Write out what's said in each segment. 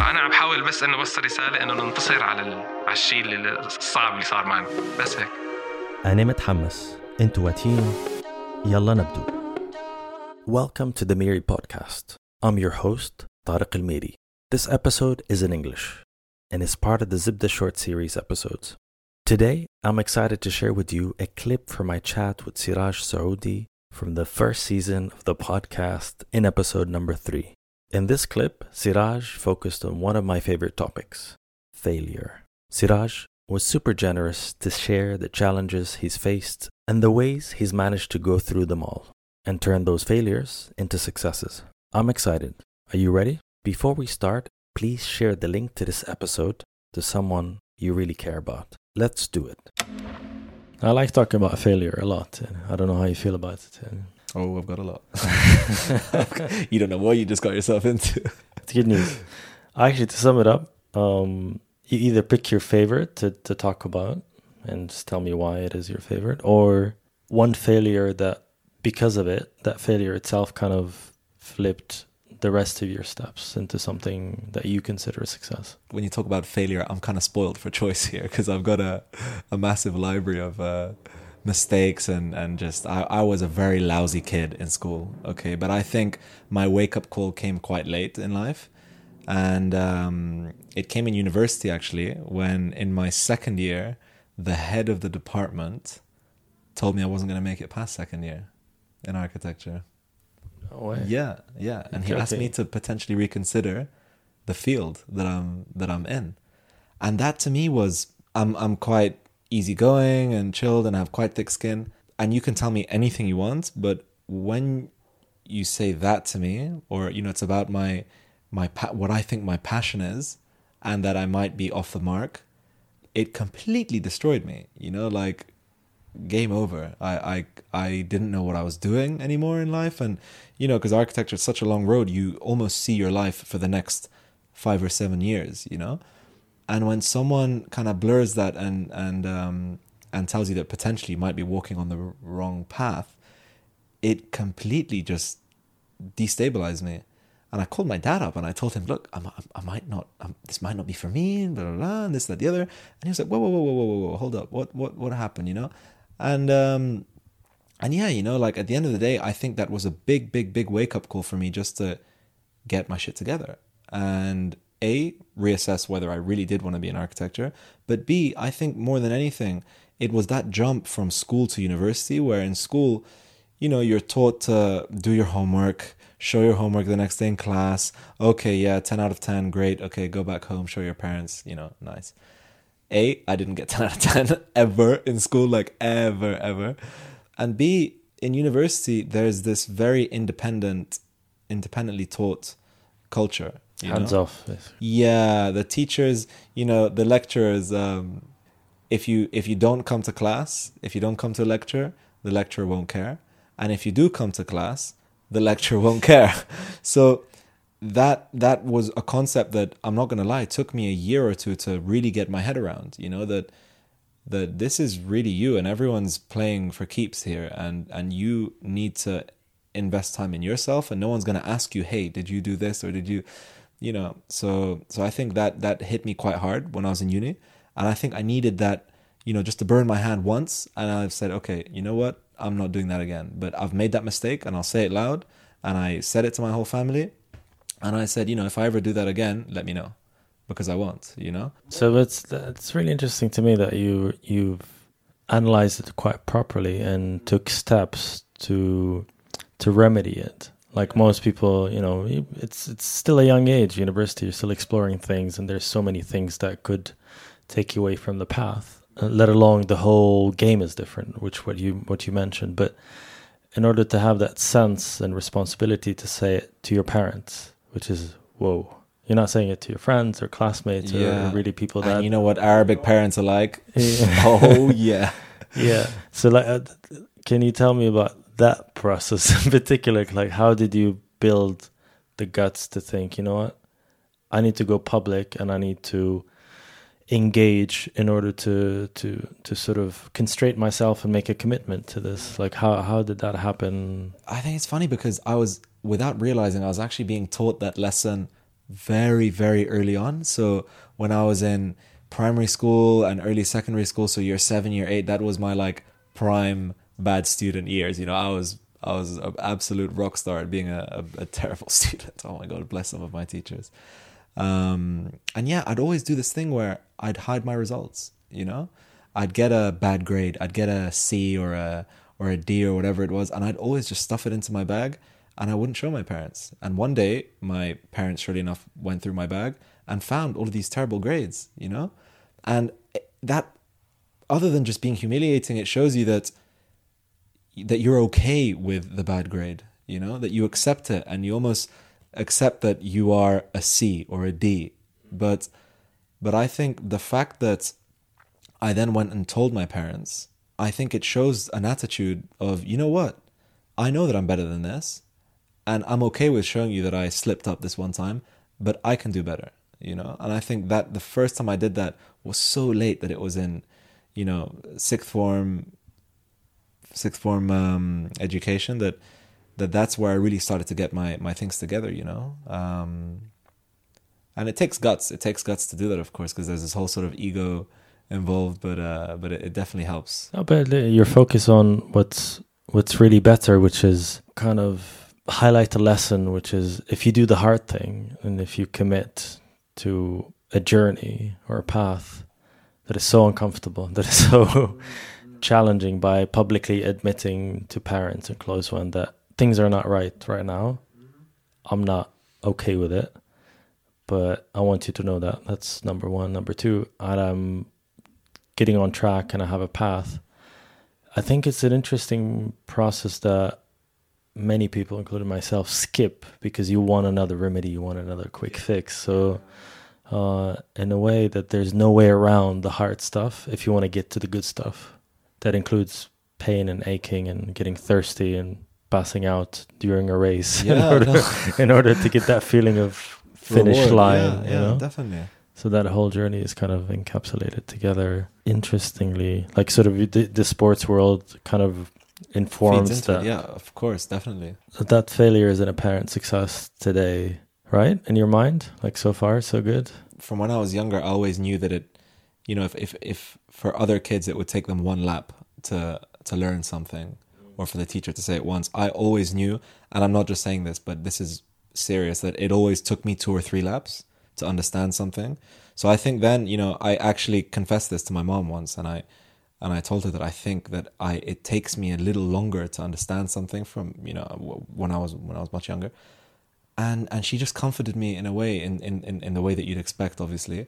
الموضوع هذا أنا عم بحاول بس انه اوصل رساله انه ننتصر على ال... على الشيء الصعب اللي صار معنا بس هيك أنا متحمس أنتوا واتين يلا نبدو Welcome to the Miri podcast. I'm your host, Tariq Al Miri. This episode is in English and is part of the Zibda short series episodes. Today, I'm excited to share with you a clip from my chat with Siraj Saudi from the first season of the podcast in episode number three. In this clip, Siraj focused on one of my favorite topics failure. Siraj was super generous to share the challenges he's faced and the ways he's managed to go through them all and turn those failures into successes. I'm excited. Are you ready? Before we start, please share the link to this episode to someone you really care about. Let's do it. I like talking about failure a lot. I don't know how you feel about it. Oh, I've got a lot. you don't know what you just got yourself into. It's good news. Actually, to sum it up, um, you either pick your favorite to, to talk about and just tell me why it is your favorite, or one failure that, because of it, that failure itself kind of flipped the rest of your steps into something that you consider a success. When you talk about failure, I'm kind of spoiled for choice here because I've got a, a massive library of uh, mistakes and, and just, I, I was a very lousy kid in school. Okay. But I think my wake up call came quite late in life. And um, it came in university actually, when in my second year, the head of the department told me I wasn't going to make it past second year in architecture. No way. Yeah, yeah, and he asked me to potentially reconsider the field that I'm that I'm in, and that to me was I'm I'm quite easygoing and chilled and have quite thick skin, and you can tell me anything you want, but when you say that to me, or you know, it's about my my pa- what I think my passion is, and that I might be off the mark, it completely destroyed me. You know, like game over. I, I I didn't know what I was doing anymore in life, and you know, because architecture is such a long road, you almost see your life for the next five or seven years. You know, and when someone kind of blurs that and and um, and tells you that potentially you might be walking on the wrong path, it completely just destabilized me. And I called my dad up and I told him, look, I'm, I'm, I might not, um this might not be for me, blah, blah, blah, and this, that, the other. And he was like, whoa, whoa, whoa, whoa, whoa, whoa, whoa, hold up. What, what, what happened, you know? And, um, and yeah, you know, like at the end of the day, I think that was a big, big, big wake up call for me just to get my shit together and A, reassess whether I really did want to be in architecture. But B, I think more than anything, it was that jump from school to university where in school, you know, you're taught to do your homework, show your homework the next day in class. Okay, yeah, 10 out of 10, great. Okay, go back home, show your parents, you know, nice. A, I didn't get 10 out of 10 ever in school, like ever, ever. And B, in university, there's this very independent, independently taught culture. You Hands know? off. Yeah, the teachers, you know, the lecturers. Um, if you if you don't come to class, if you don't come to lecture, the lecturer won't care, and if you do come to class, the lecturer won't care. So that that was a concept that I'm not gonna lie, it took me a year or two to really get my head around. You know that that this is really you, and everyone's playing for keeps here, and and you need to invest time in yourself, and no one's gonna ask you, hey, did you do this or did you, you know? So so I think that that hit me quite hard when I was in uni, and I think I needed that, you know, just to burn my hand once, and I've said, okay, you know what, I'm not doing that again. But I've made that mistake, and I'll say it loud, and I said it to my whole family, and I said, you know, if I ever do that again, let me know, because I won't, you know. So it's it's really interesting to me that you you've analyzed it quite properly and took steps to to remedy it. Like most people, you know, it's it's still a young age, university. You're still exploring things, and there's so many things that could take you away from the path. uh, Let alone the whole game is different, which what you what you mentioned. But in order to have that sense and responsibility to say it to your parents, which is whoa, You're not saying it to your friends or classmates Yeah. or really people that And you know what Arabic parents are like? Yeah. oh yeah. yeah. So like, uh, can you tell me about that process in particular? Like, how did you build the guts to think, you know what, I need to go public and I need to engage in order to to to sort of constrain myself and make a commitment to this? Like, how how did that happen? I think it's funny because I was, without realizing, I was actually being taught that lesson very, very early on. So when I was in primary school and early secondary school, so year seven, year eight, that was my like prime bad student years. You know, I was I was an absolute rock star at being a, a, a terrible student. Oh my god, bless some of my teachers. Um, and yeah, I'd always do this thing where I'd hide my results. You know, I'd get a bad grade, I'd get a C or a or a D or whatever it was, and I'd always just stuff it into my bag, and I wouldn't show my parents. And one day, my parents, surely enough, went through my bag and found all of these terrible grades. You know, and that, other than just being humiliating, it shows you that that you're okay with the bad grade. You know, that you accept it, and you almost accept that you are a C or a D. But but I think the fact that I then went and told my parents, I think it shows an attitude of, you know what? I know that I'm better than this, and I'm okay with showing you that I slipped up this one time, but I can do better, you know? And I think that the first time I did that was so late that it was in, you know, sixth form sixth form um, education that that that's where I really started to get my my things together, you know. Um, and it takes guts. It takes guts to do that, of course, because there's this whole sort of ego involved. But uh, but it, it definitely helps. No, but your focus on what's what's really better, which is kind of highlight the lesson, which is if you do the hard thing and if you commit to a journey or a path that is so uncomfortable, that is so challenging by publicly admitting to parents and close ones that things are not right right now. I'm not okay with it, but I want you to know that. That's number one. Number two, and I'm getting on track and I have a path. I think it's an interesting process that many people, including myself, skip because you want another remedy, you want another quick fix. So, uh, in a way, that there's no way around the hard stuff if you want to get to the good stuff. That includes pain and aching and getting thirsty and passing out during a race in, order, no. in order to get that feeling of finish Reward, line. yeah, you yeah, know? definitely. So that whole journey is kind of encapsulated together. Interestingly, like sort of the, the sports world kind of informs that it, yeah, of course, definitely. that failure is an apparent success today, right? In your mind, like so far, so good. From when I was younger, I always knew that it, you know, if if if for other kids it would take them one lap to to learn something, or for the teacher to say it once. I always knew, and I'm not just saying this, but this is serious, that it always took me two or three laps to understand something. So I think then, you know, I actually confessed this to my mom once, and I and I told her that I think that I it takes me a little longer to understand something from you know when I was when I was much younger, and and she just comforted me in a way in in in, in the way that you'd expect, obviously,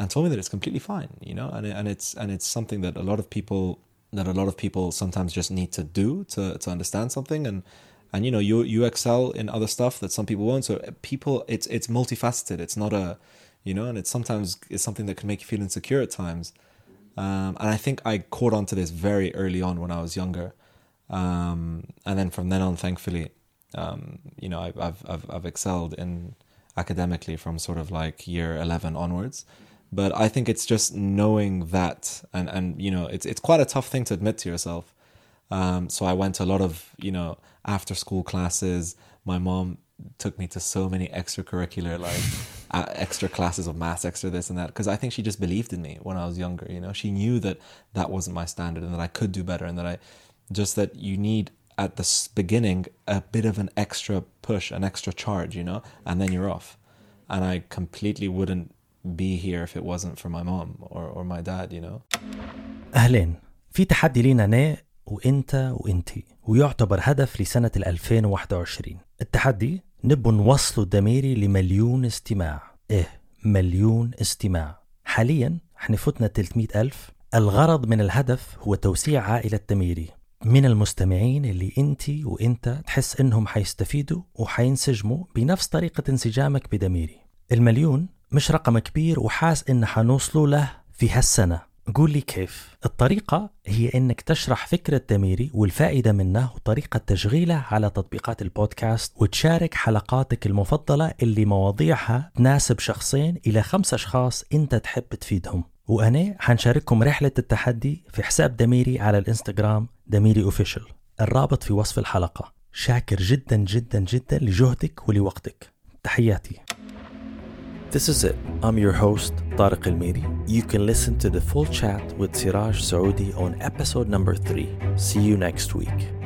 and told me that it's completely fine, you know, and and it's and it's something that a lot of people that a lot of people sometimes just need to do to to understand something. And and you know you you excel in other stuff that some people won't. So people it's it's multifaceted. It's not a you know and it's sometimes it's something that can make you feel insecure at times. Um, and I think I caught on to this very early on when I was younger. Um, and then from then on thankfully um, you know I've, I've I've I've excelled in academically from sort of like year 11 onwards but I think it's just knowing that and and you know it's it's quite a tough thing to admit to yourself. Um, so I went to a lot of you know after school classes. My mom took me to so many extracurricular like uh, extra classes of maths extra this and that because I think she just believed in me when I was younger you know? She knew that that wasn't my standard and that I could do better and that I just that you need at the beginning a bit of an extra push an extra charge you know? And then you're off. And I completely wouldn't be here if it wasn't for my mom or, or my dad you know? أهلين في تحدي لينا أنا وإنت وإنتي ويعتبر هدف لسنة ال 2021 التحدي نبو نوصلوا الدميري لمليون استماع. إيه مليون استماع. حاليا إحنا فتنا 300 ألف. الغرض من الهدف هو توسيع عائلة دميري من المستمعين اللي إنتي وإنت تحس إنهم حيستفيدوا وحينسجموا بنفس طريقة انسجامك بدميري. المليون مش رقم كبير وحاس إن حنوصلوا له في هالسنة. قول لي كيف؟ الطريقة هي إنك تشرح فكرة دميري والفائدة منه وطريقة تشغيله على تطبيقات البودكاست وتشارك حلقاتك المفضلة اللي مواضيعها تناسب شخصين إلى خمس أشخاص أنت تحب تفيدهم. وأنا حنشارككم رحلة التحدي في حساب دميري على الإنستغرام دميري أوفيشل الرابط في وصف الحلقة. شاكر جدا جدا جدا لجهدك ولوقتك. تحياتي. This is it. I'm your host, Tariq Al Miri. You can listen to the full chat with Siraj Saudi on episode number three. See you next week.